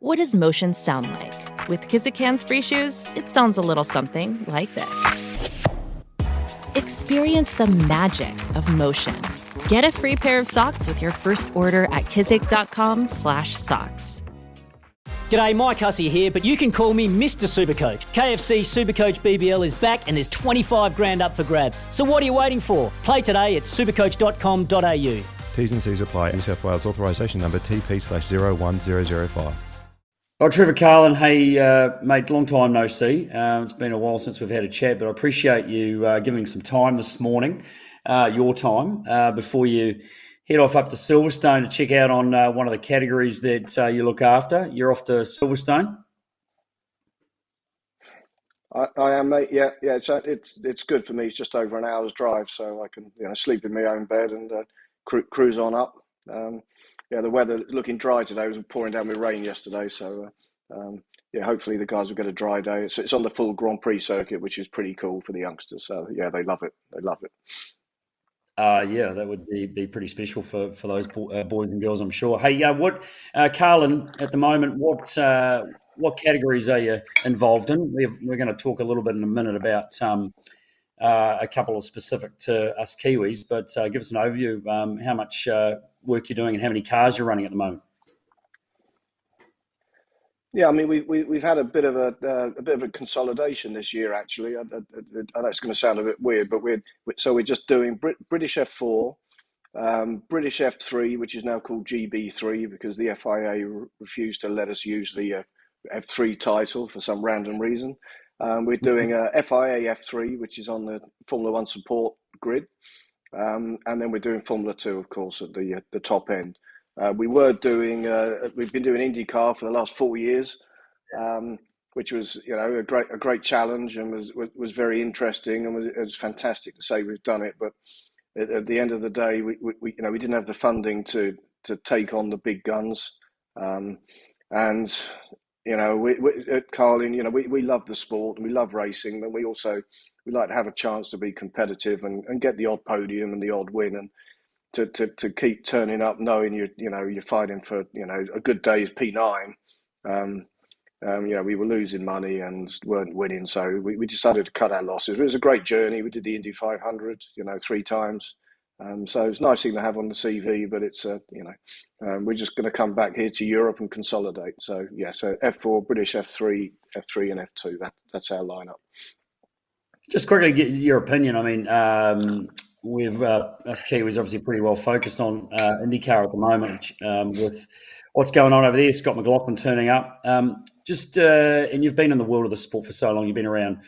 What does motion sound like? With Kizik hands free shoes, it sounds a little something like this. Experience the magic of motion. Get a free pair of socks with your first order at kizik.com/socks. G'day, Mike Hussey here, but you can call me Mr. Supercoach. KFC Supercoach BBL is back and there's 25 grand up for grabs. So what are you waiting for? Play today at supercoach.com.au. T's and C's apply. New South Wales authorisation number TP slash 01005. Oh, Trevor Carlin, hey, uh, mate, long time no see. Uh, it's been a while since we've had a chat, but I appreciate you uh, giving some time this morning, uh, your time, uh, before you head off up to Silverstone to check out on uh, one of the categories that you look after. You're off to Silverstone? I, I, am, mate. Yeah, yeah. It's it's it's good for me. It's just over an hour's drive, so I can you know sleep in my own bed and cru- cruise on up. Um, yeah, the weather looking dry today. It was pouring down with rain yesterday, so uh, um, yeah, hopefully the guys will get a dry day. It's, it's on the full Grand Prix circuit, which is pretty cool for the youngsters. So yeah, they love it. They love it. Uh, yeah, that would be, be pretty special for, for those uh, boys and girls, I'm sure. Hey, uh, what, uh, Carlin, at the moment, what uh, what categories are you involved in? we are going to talk a little bit in a minute about um, uh, a couple of specific to us Kiwis, but uh, give us an overview um, how much uh, work you're doing and how many cars you're running at the moment. Yeah, I mean, we, we, we've had a bit of a, uh, a bit of a consolidation this year, actually. I, I, I know it's going to sound a bit weird, but we're, so we're just doing Brit, British F4, um, British F3, which is now called GB3 because the FIA refused to let us use the uh, F3 title for some random reason. Um, we're doing a FIA F3, which is on the Formula One support grid, um, and then we're doing Formula Two, of course, at the the top end. Uh, we were doing, uh, we've been doing IndyCar for the last four years, um, which was you know a great a great challenge and was was, was very interesting and was, it was fantastic to say we've done it. But at, at the end of the day, we, we, we, you know we didn't have the funding to to take on the big guns. Um, and you know, we, we, at Carlin, you know, we, we love the sport and we love racing, but we also we like to have a chance to be competitive and, and get the odd podium and the odd win and to, to, to keep turning up knowing you you know you're fighting for you know a good day is P nine. Um, um, you know, we were losing money and weren't winning, so we, we decided to cut our losses. It was a great journey. We did the Indy 500, you know, three times. Um, so it's a nice thing to have on the CV, but it's uh, you know um, we're just going to come back here to Europe and consolidate. So yeah, so F4, British F3, F3, and F2. That that's our lineup. Just quickly get your opinion. I mean, um, we've uh, us Kiwis obviously pretty well focused on uh, IndyCar at the moment um, with what's going on over there. Scott McLaughlin turning up. Um, just uh, and you've been in the world of the sport for so long. You've been around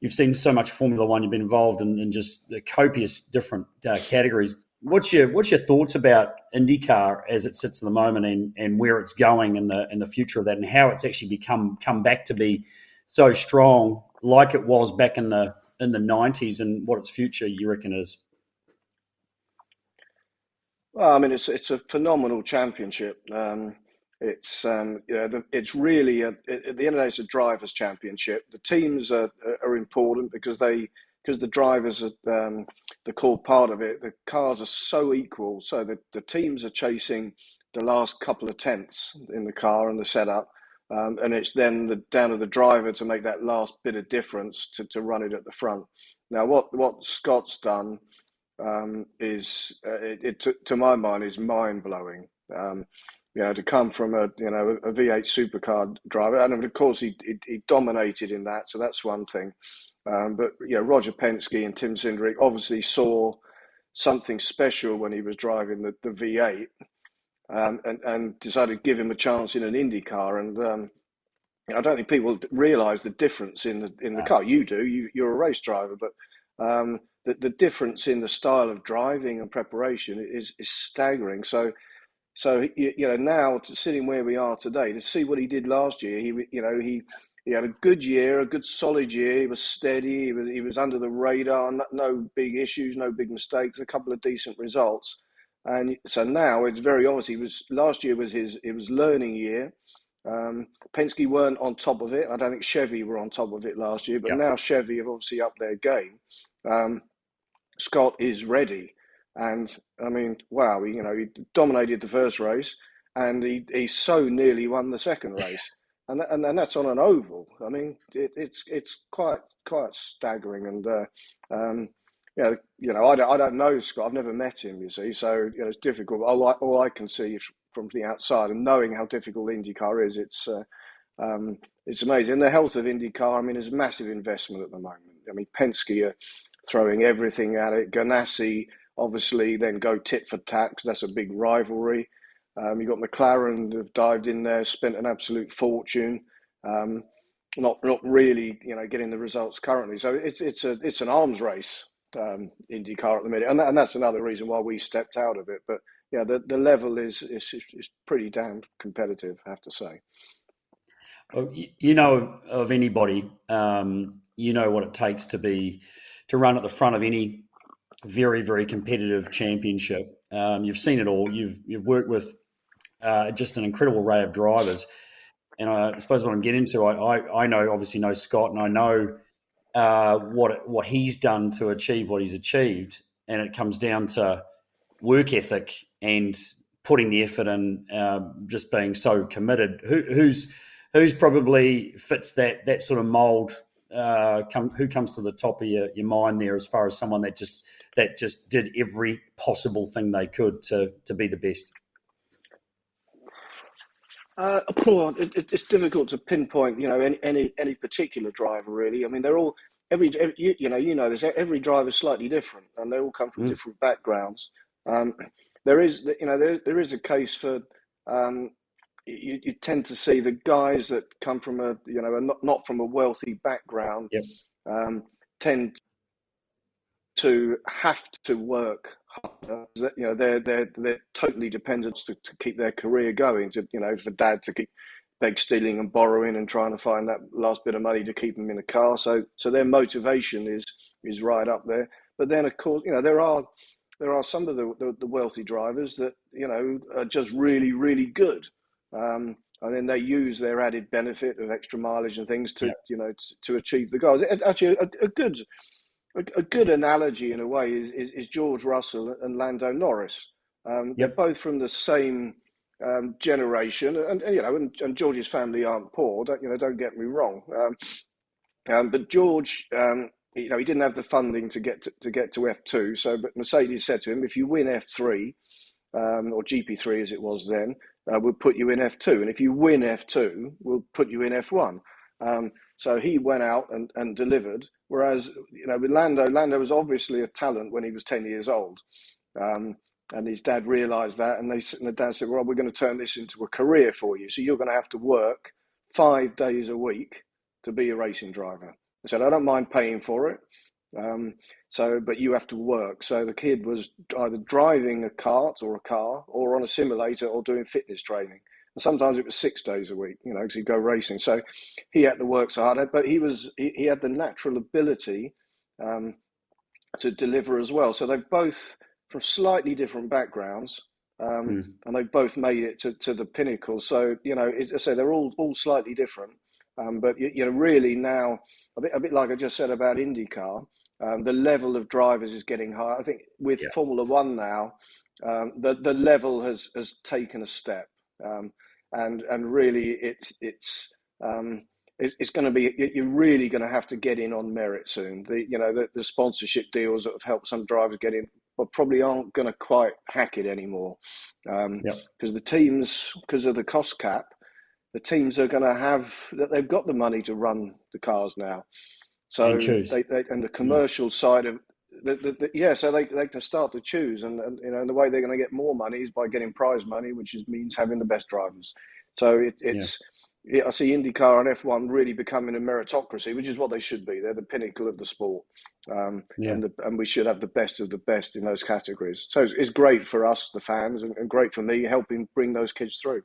you've seen so much Formula One. You've been involved in, in just the copious different uh, categories. What's your what's your thoughts about IndyCar as it sits at the moment, and, and where it's going in the in the future of that, and how it's actually become come back to be so strong, like it was back in the in the nineties, and what its future you reckon is? Well, I mean, it's it's a phenomenal championship. Um, it's um, you know, the, it's really a, at the end of the day, it's a drivers' championship. The teams are, are important because they because the drivers are um, the core part of it. The cars are so equal, so the, the teams are chasing the last couple of tenths in the car and the setup, um, and it's then the, down to the driver to make that last bit of difference to, to run it at the front. Now, what what Scott's done um, is, uh, it, it to, to, my mind, is mind blowing. Um, you know, to come from a you know a V8 supercar driver, and of course he, he, he dominated in that, so that's one thing. Um, but you know, Roger Penske and Tim Cindric obviously saw something special when he was driving the, the V8, um, and and decided to give him a chance in an Indy car. And um, I don't think people realise the difference in the in the car. You do. You you're a race driver, but um, the the difference in the style of driving and preparation is is staggering. So so you, know now sitting where we are today to see what he did last year, he you know he he had a good year, a good solid year. He was steady. He was, he was under the radar. No, no big issues, no big mistakes. A couple of decent results, and so now it's very obvious. He was last year was his it was learning year. Um, Penske weren't on top of it. I don't think Chevy were on top of it last year, but now Chevy have obviously upped their game. Um, Scott is ready. And I mean, wow, you know, he dominated the first race. and he, he so nearly won the second race. And, and, and that's on an oval. I mean, it, it's it's quite quite staggering. And uh, um, you know, you know, I don't, I don't know Scott. I've never met him. You see, so you know, it's difficult. All I, all I can see from the outside and knowing how difficult IndyCar is, it's uh, um, it's amazing. And the health of IndyCar, I mean, is a massive investment at the moment. I mean, Penske are throwing everything at it. Ganassi, obviously, then go tit for tat because that's a big rivalry. Um, you've got McLaren have dived in there, spent an absolute fortune. Um, not not really, you know, getting the results currently. So it's it's a it's an arms race, um, IndyCar at the minute, and and that's another reason why we stepped out of it. But yeah, the, the level is, is is pretty damn competitive, I have to say. You know of anybody, um, you know what it takes to be to run at the front of any very very competitive championship. Um, you've seen it all. You've you've worked with uh, just an incredible array of drivers. And I suppose what I'm getting to, I, I, I know obviously know Scott, and I know uh, what what he's done to achieve what he's achieved, and it comes down to work ethic and putting the effort in, uh, just being so committed. Who, who's who's probably fits that that sort of mold? Uh, come, who comes to the top of your, your mind there as far as someone that just that just did every possible thing they could to to be the best? Uh, it, it's difficult to pinpoint, you know, any, any any particular driver really. I mean, they're all every, every you, you, know you know there's every driver is slightly different, and they all come from mm. different backgrounds. Um, there is you know there there is a case for um, you, you, tend to see the guys that come from a you know a not, not from a wealthy background yep. um, tend to have to work. You know, they're they're they're totally dependent to, to keep their career going. To you know, for dad to keep beg stealing and borrowing and trying to find that last bit of money to keep them in a car. So so their motivation is is right up there. But then of course, you know, there are there are some of the, the, the wealthy drivers that you know are just really really good. Um, and then they use their added benefit of extra mileage and things to yeah. you know to, to, achieve the goals. It, actually, a, a good a, a, good analogy in a way is, is, is, George Russell and Lando Norris. Um, yep. They're both from the same um, generation, and, and, you know, and, and, George's family aren't poor. Don't, you know, don't get me wrong. Um, um but George, um, you know, he didn't have the funding to get to, to get to F two. So, but Mercedes said to him, if you win F three um, or GP three as it was then, uh, we'll put you in F two, and if you win F two, we'll put you in F one. Um, so he went out and, and delivered. Whereas, you know, with Lando, Lando was obviously a talent when he was 10 years old. Um, and his dad realised that. And, they, and the dad said, well, we're going to turn this into a career for you. So you're going to have to work five days a week to be a racing driver. I said, I don't mind paying for it. Um, so, but you have to work. So the kid was either driving a cart or a car or on a simulator or doing fitness training. And sometimes it was six days a week, you know, because he'd go racing. So he had to work so hard, but he was he, he had the natural ability um, to deliver as well. So they've both from slightly different backgrounds, um, mm. and they've both made it to, to the pinnacle. So you know, as I say, they're all all slightly different, um, but you, you, know, really now a bit a bit like I just said about IndyCar. Um, the level of drivers is getting higher. I think with yeah. Formula One now, um, the the level has has taken a step. Um, and and really it's it's um, it's, going to be you're really going to have to get in on merit soon. The you know the, the sponsorship deals that have helped some drivers get in, but probably aren't going to quite hack it anymore because um, yep. the teams because of the cost cap, the teams are going to have that they've got the money to run the cars now. So they, they, and the commercial yeah. side of the, the, the, yeah, so they, they can start to choose, and, and you know, and the way they're going to get more money is by getting prize money, which is, means having the best drivers. So it, it's yeah. I see IndyCar and F1 really becoming a meritocracy, which is what they should be. They're the pinnacle of the sport, um, yeah. and the, and we should have the best of the best in those categories. So it's, it's great for us, the fans, and, and, great for me helping bring those kids through.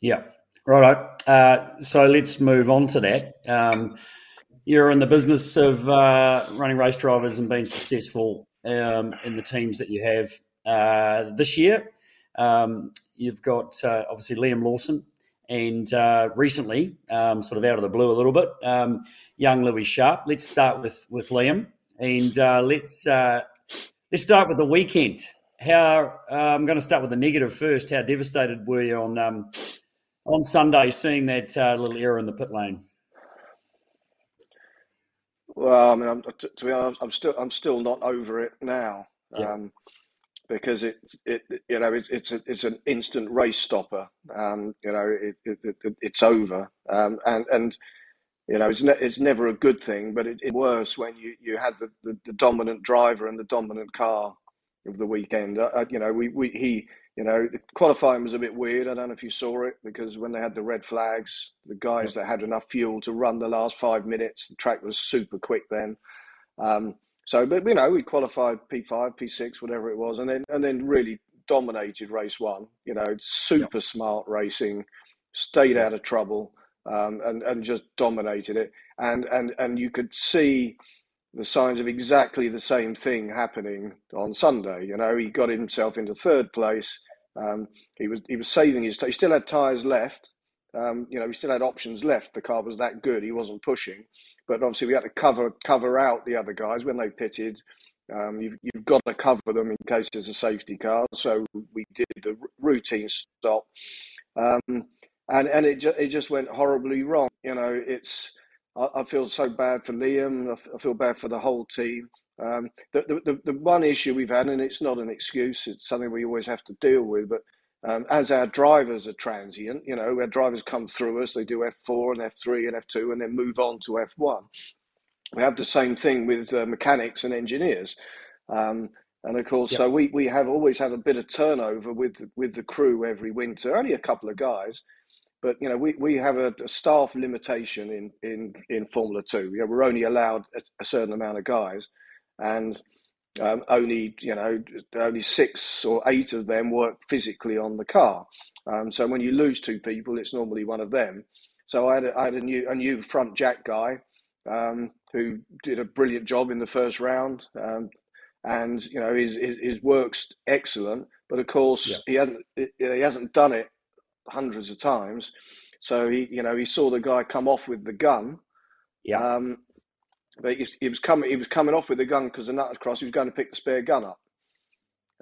Yeah, right. Uh, so let's move on to that. Um, you're in the business of uh, running race drivers and being successful um, in the teams that you have uh, this year. Um, you've got uh, obviously Liam Lawson, and uh, recently, um, sort of out of the blue a little bit, um, young Louis Sharp. Let's start with with Liam, and uh, let's uh, let's start with the weekend. how uh, I'm going to start with the negative first. How devastated were you on um, on Sunday seeing that uh, little error in the pit lane? Well, I mean, I'm, to be honest, I'm still I'm still not over it now. Yeah. Um, because it's it you know it's it's a, it's an instant race stopper. Um, you know it, it, it it's over. Um, and and you know it's ne- it's never a good thing, but it, it's worse when you you had the, the, the dominant driver and the dominant car of the weekend. Uh, you know we, we he you know qualifying was a bit weird. I don't know if you saw it because when they had the red flags, the guys that had enough fuel to run the last five minutes, the track was super quick then. Um, so, but you know, we qualified P5, P6, whatever it was, and then and then really dominated race one. You know, super smart racing, stayed out of trouble, um, and and just dominated it. And and and you could see the signs of exactly the same thing happening on Sunday. You know, he got himself into third place. Um, he was he was saving his. He still had tyres left. Um, you know, we still had options left. The car was that good. He wasn't pushing, but obviously we had to cover cover out the other guys when they pitted. Um, you've, you've got to cover them in case there's a safety car. So we did the routine stop, um, and and it just it just went horribly wrong. You know, it's I, I feel so bad for Liam. I, I feel bad for the whole team. Um, the, the the one issue we've had, and it's not an excuse, it's something we always have to deal with, but um, as our drivers are transient, you know, our drivers come through us, they do F4 and F3 and F2 and then move on to F1. We have the same thing with uh, mechanics and engineers. Um, and of course, so we, we have always had a bit of turnover with with the crew every winter, only a couple of guys. But you know, we, we have a, a staff limitation in, in, in Formula Two. You know, we're only allowed a, a certain amount of guys, and um, only you know only six or eight of them work physically on the car. Um, so when you lose two people, it's normally one of them. So I had a, I had a new a new front jack guy um, who did a brilliant job in the first round, um, and you know his, his, his work's excellent. But of course yeah. he hasn't he hasn't done it hundreds of times. So he you know he saw the guy come off with the gun. Yeah. Um, but he, he was coming. He was coming off with the gun because the nut was cross. He was going to pick the spare gun up.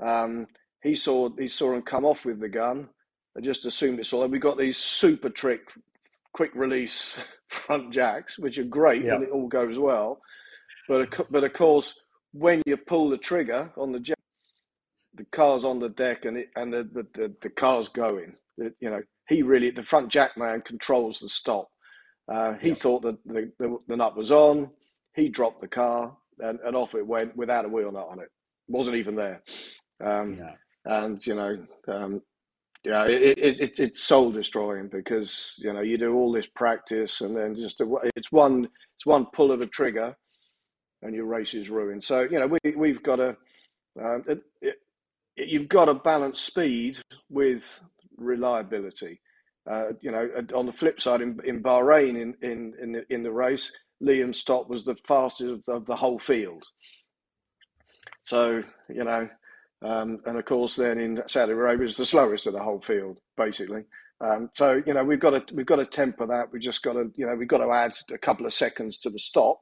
Um, he saw he saw him come off with the gun. I just assumed it's all. We got these super trick, quick release front jacks, which are great when it all goes well. But but of course, when you pull the trigger on the jack, the car's on the deck and it and the the, the, the car's going. It, you know, he really the front jack man controls the stop. Uh, he thought that the, the, the nut was on he dropped the car and, and off it went without a wheel nut on it. Wasn't even there. Um, yeah. And, you know, um, yeah, it, it, it, it's soul destroying because, you know, you do all this practice and then just, a, it's one, it's one pull of a trigger and your race is ruined. So, you know, we, we've got to, um, you've got to balance speed with reliability. Uh, you know, on the flip side, in, in Bahrain, in, in in the, in the race, Liam Stott was the fastest of the whole field. So, you know, um, and of course, then in Saudi Arabia, it's the slowest of the whole field, basically. Um, so, you know, we've got to we've got to temper that. We've just got to, you know, we've got to add a couple of seconds to the stop,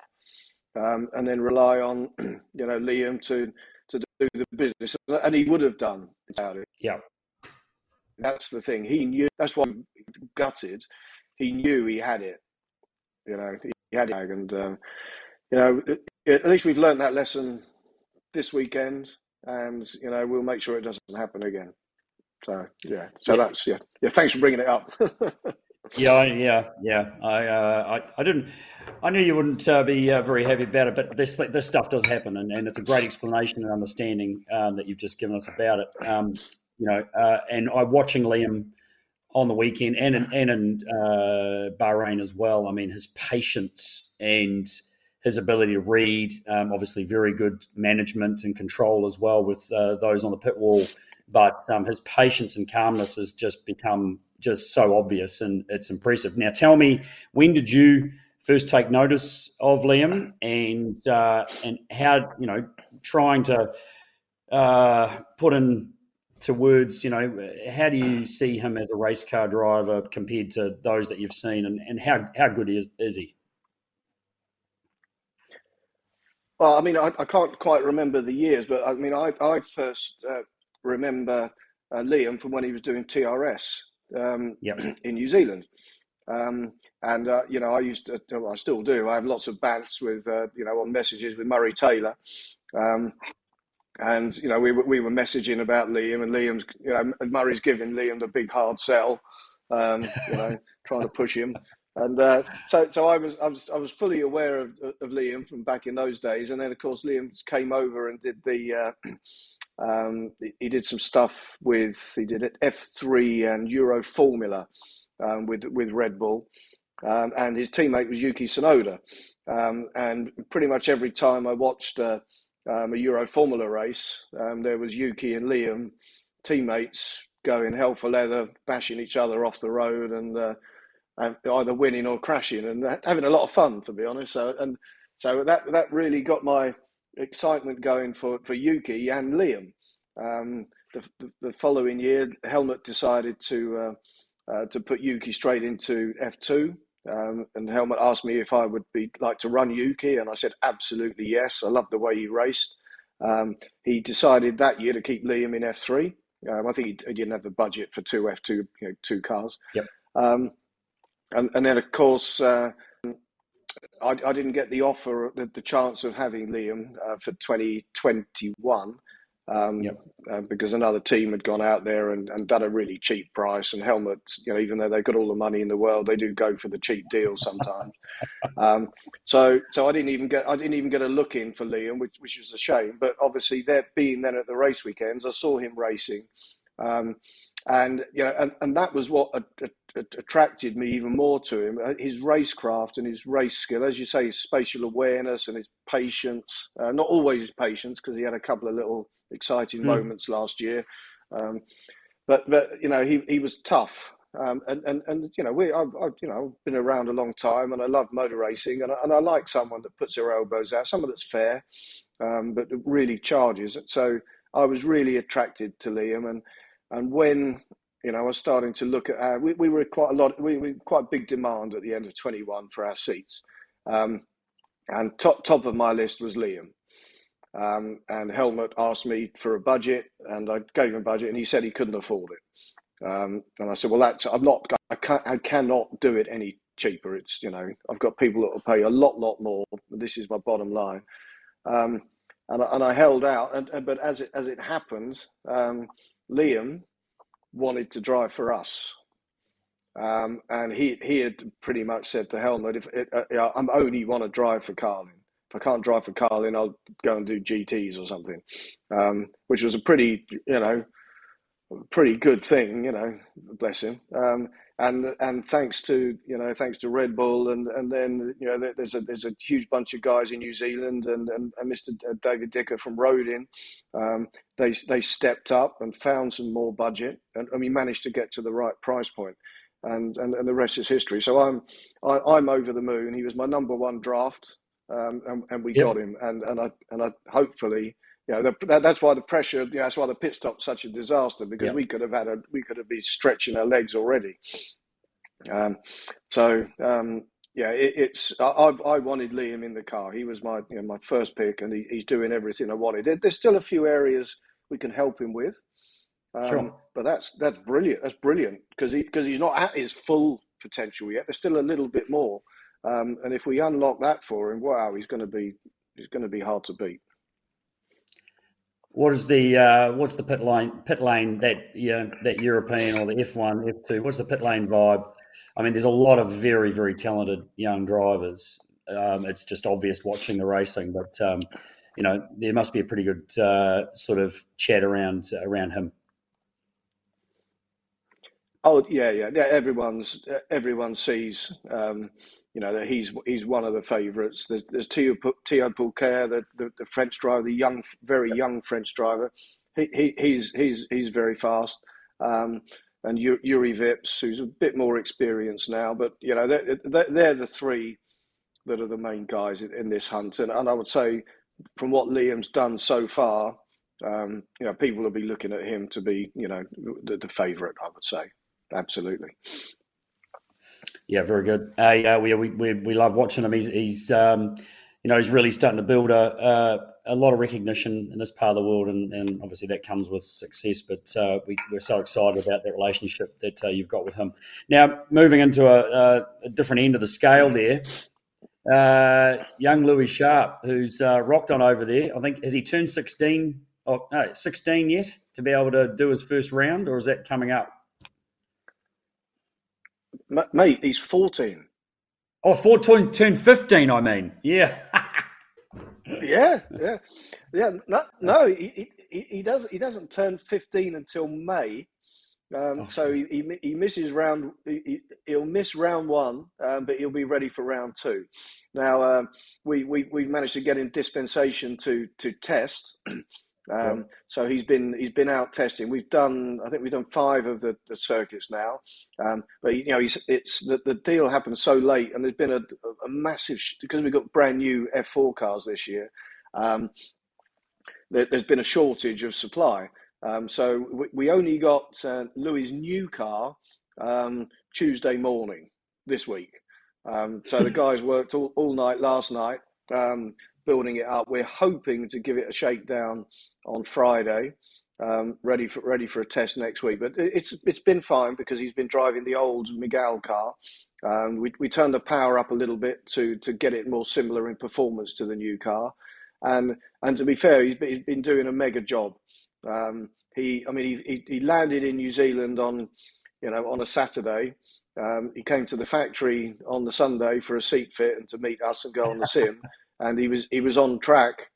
um, and then rely on, you know, Liam to to do the business, and he would have done Saudi. Yeah, that's the thing. He knew. That's why he gutted. He knew he had it. You know, he had it, and um, you know, at least we've learned that lesson this weekend, and you know, we'll make sure it doesn't happen again. So yeah, so yeah. that's yeah, yeah. Thanks for bringing it up. yeah, yeah, yeah. I, uh, I, I didn't. I knew you wouldn't uh, be uh, very happy about it, but this this stuff does happen, and, and it's a great explanation and understanding um, that you've just given us about it. Um, you know, uh, and I watching Liam on the weekend and in, and in uh, Bahrain as well. I mean, his patience and his ability to read, um, obviously, very good management and control as well with uh, those on the pit wall. But um, his patience and calmness has just become just so obvious and it's impressive. Now, tell me, when did you first take notice of Liam and uh, and how you know trying to uh, put in to words, you know, how do you see him as a race car driver compared to those that you've seen, and, and how how good is is he? Well, I mean, I, I can't quite remember the years, but I mean, I I first uh, remember uh, Liam from when he was doing TRS um, yep. in New Zealand. Um, and uh, you know, I used to, well, I still do. I have lots of bants with uh, you know on messages with Murray Taylor, um, and you know we were, we were messaging about Liam, and Liam's you know Murray's giving Liam the big hard sell, um, you know, trying to push him. And uh, so, so I was, I was, I was fully aware of, of Liam from back in those days. And then, of course, Liam came over and did the, uh, um, he did some stuff with, he did it F3 and Euro Formula um, with with Red Bull, um, and his teammate was Yuki Tsunoda. Um, and pretty much every time I watched uh, um, a Euro Formula race, um, there was Yuki and Liam, teammates, going hell for leather, bashing each other off the road, and uh, either winning or crashing, and having a lot of fun, to be honest. So, and so that that really got my excitement going for, for Yuki and Liam. Um, the, the, following year, Helmut decided to uh, uh, to put Yuki straight into F2. Um, and Helmut asked me if I would be like to run Yuki, and I said absolutely yes. I love the way he raced. Um, he decided that year to keep Liam in F3. Um, I think he, he, didn't have the budget for two F2 you know, two cars. Yep. Um, and, and, then of course uh, I, I, didn't get the offer, the, the chance of having Liam uh, for 2021 um, yep. uh, because another team had gone out there and, and, done a really cheap price. And Helmut's, you know, even though they've got all the money in the world, they do go for the cheap deal sometimes. um, so, so I didn't even get I didn't even get a look in for Liam, which which was a shame. But obviously, there being then at the race weekends, I saw him racing. Um, and you know, and, and that was what attracted me even more to him. Uh, his racecraft and his race skill, as you say, his spatial awareness and his patience. Uh, not always his patience, because he had a couple of little exciting mm. moments last year. Um, but but you know he, he was tough, um, and, and and you know we I've, I've, you know been around a long time, and I love motor racing, and I, and I like someone that puts their elbows out, someone that's fair, um, but really charges. So I was really attracted to Liam, and and when you know I was starting to look at our, we, we were quite a lot we were quite big demand at the end of 21 for our seats, um, and top top of my list was Liam. Um, and Helmut asked me for a budget, and I gave him a budget, and he said he couldn't afford it. Um, and I said, "Well, that's I'm not. I can't. I cannot do it any cheaper. It's you know I've got people that will pay a lot, lot more. This is my bottom line." Um, and, and I held out, and, but as it as it happened, um, Liam wanted to drive for us. Um, and he he had pretty much said to Helmut, "If it, uh, I'm only want to drive for Carlin." If I can't drive for Carlin, I'll go and do GTs or something, um, which was a pretty, you know, pretty good thing, you know, bless him. Um, and and thanks to you know thanks to Red Bull and and then you know there's a there's a huge bunch of guys in New Zealand and and, and Mr. David Dicker from Rodin, um, they they stepped up and found some more budget and, and we managed to get to the right price point. And, and, and the rest is history. So I'm I, am i am over the moon. He was my number one draft um, and, and, we yep. got him. And and I and I hopefully, you know, the, that's why the pressure. You know, that's why the pit stop's such a disaster because yep. we could have had a we could have been stretching our legs already. Um, so um, yeah, it, it's I, I wanted Liam in the car. He was my you know, my first pick, and he, he's doing everything I wanted. There's still a few areas we can help him with. Um, sure. But that's that's brilliant. That's brilliant because he because he's not at his full potential yet. There's still a little bit more. Um, and if we unlock that for him, wow, he's going to be he's going to be hard to beat. What is the uh, what's the pit lane pit lane that you know, that European or the F one F two? What's the pit lane vibe? I mean, there's a lot of very very talented young drivers. Um, it's just obvious watching the racing, but um, you know there must be a pretty good uh, sort of chat around around him. Oh yeah, yeah, yeah. Everyone's everyone sees um, you know that he's he's one of the favourites. There's there's Theo Theo Pourchaire, the, the, the French driver, the young, very young French driver. He, he he's he's he's very fast. Um, and Juri Vips, who's a bit more experienced now, but you know they're, they're the three that are the main guys in, in this hunt. And, and I would say, from what Liam's done so far, um, you know, people will be looking at him to be, you know, the, the favourite. I would say, absolutely. Yeah, very good. Uh, yeah, we, we we we love watching him. He's he's um, you know he's really starting to build a a lot of recognition in this part of the world, and, and obviously that comes with success. But uh, we, are so excited about that relationship that uh, you've got with him. Now, moving into a, a different end of the scale there, uh, young Louis Sharp, who's uh, rocked on over there. I think has he turned sixteen? Oh, no, sixteen yet to be able to do his first round, or is that coming up? Mate, he's fourteen. Oh, 14 turned fifteen. I mean, yeah. yeah, yeah, yeah. No, no he, he, he doesn't. He doesn't turn fifteen until May. Um, oh, so he, he, he, misses round. He, will miss round one, um, but he'll be ready for round two. Now um, we we we managed to get him dispensation to to test. Um, So he's been he's been out testing. We've done I think we've done five of the, the circuits now. Um, but you know it's the, the deal happened so late, and there's been a, a massive because we've got brand new F4 cars this year. Um, there, has been a shortage of supply. Um, so we, we, only got uh, Louis' new car um, Tuesday morning this week. Um, so the guys worked all, all night last night um, building it up. We're hoping to give it a shakedown on Friday, um, ready for ready for a test next week. But it's it's been fine because he's been driving the old Mygale car. Um, we we turned the power up a little bit to to get it more similar in performance to the new car, and and to be fair, he's been, he's been doing a mega job. Um, he, I mean, he, he, he landed in New Zealand on, you know, on a Saturday. Um, he came to the factory on the Sunday for a seat fit and to meet us and go on the sim, and he was he was on track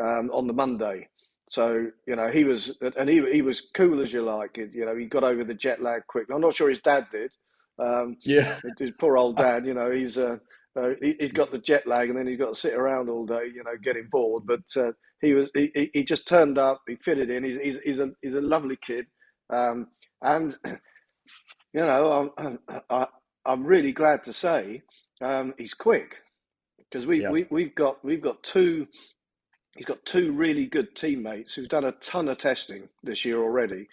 um, on the Monday. So you know he was, and he he was cool as you like. You know he got over the jet lag quickly. I'm not sure his dad did. Um, yeah, his poor old dad. You know he's uh, uh, he, has got the jet lag, and then he's got to sit around all day. You know, getting bored. But uh, he was he, he just turned up. He fitted in. He's he's, he's a he's a lovely kid, um, and you know I'm I, I'm really glad to say um, he's quick because we, yeah. we we've got we've got two he's got two really good teammates who've done a ton of testing this year already.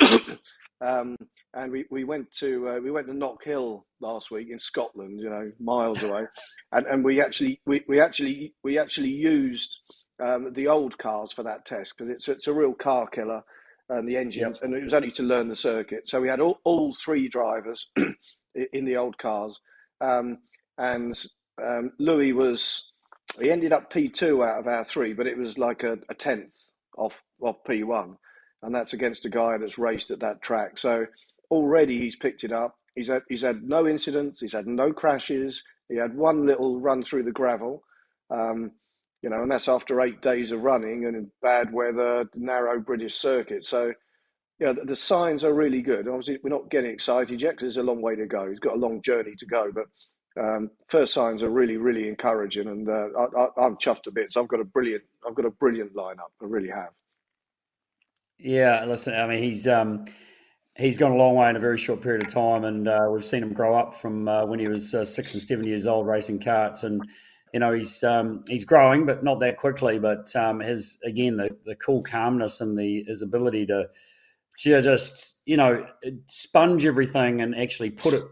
um, and we, we went to uh, we went to Knockhill last week in Scotland, you know, miles away, and, and we actually we, we actually we actually used um, the old cars for that test because it's it's a real car killer and the engines, yep. and it was only to learn the circuit. So we had all, all three drivers in the old cars, um, and um, Louis was he ended up P2 out of our three, but it was like a, a tenth off, off P1. And that's against a guy that's raced at that track. So already he's picked it up. He's had, he's had no incidents, he's had no crashes. He had one little run through the gravel, um, you know, and that's after eight days of running and bad weather, narrow British circuit. So, know, the, the signs are really good. Obviously, we're not getting excited yet because there's a long way to go. He's got a long journey to go, but um, first signs are really, really encouraging, and uh, I, am chuffed a bit. So I've got a brilliant, I've got a brilliant lineup. I really have. Yeah, listen, I mean, he's um, he's gone a long way in a very short period of time, and uh, we've seen him grow up from uh, when he was uh, six and seven years old racing carts, and you know he's um, he's growing, but not that quickly. But um, his again the the cool calmness and the his ability to to just you know sponge everything and actually put it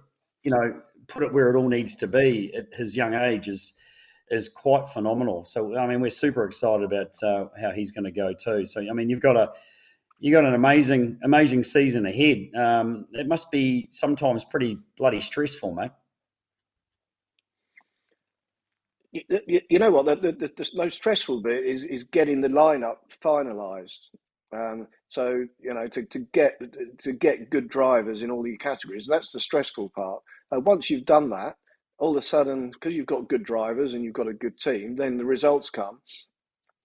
you know put it where it all needs to be at his young age is is quite phenomenal. So I mean, we're super excited about uh, how he's going to go too. So I mean, you've got a you got an amazing amazing season ahead. Um, it must be sometimes pretty bloody stressful, mate. You, know what? The, the, the, most stressful bit is is getting the lineup finalised. Um, so you know to, to get to get good drivers in all the categories. That's the stressful part. Uh, once you've done that, all of a sudden, because you've got good drivers and you've got a good team, then the results come.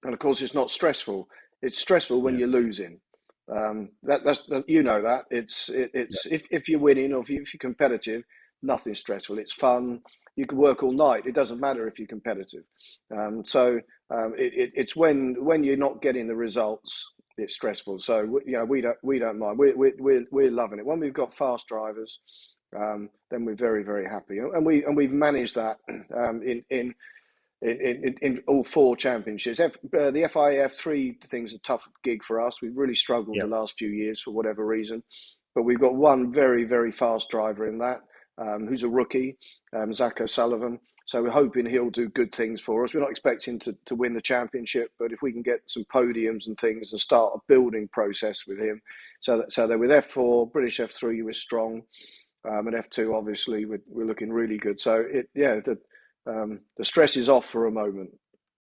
And of course, it's not stressful. It's stressful when yeah. you're losing. Um, that, that's you know that it's it, it's yeah. if, if you're winning or if, you, if you're competitive, nothing stressful. It's fun. You can work all night. It doesn't matter if you're competitive. Um, so um, it, it, it's when when you're not getting the results, it's stressful. So you know we don't we don't mind. We're we're we're, we're loving it when we've got fast drivers um, then we're very very happy. And we and we've managed that um, in in. In, in, in all four championships, F, uh, the FIF three things a tough gig for us. We've really struggled yep. the last few years for whatever reason, but we've got one very very fast driver in that, um, who's a rookie, um, Zach O'Sullivan. So we're hoping he'll do good things for us. We're not expecting to, to win the championship, but if we can get some podiums and things and start a building process with him, so that so that with F4, British F3 we're strong, um, and F2 obviously we're, we're looking really good. So it yeah the um, the stress is off for a moment.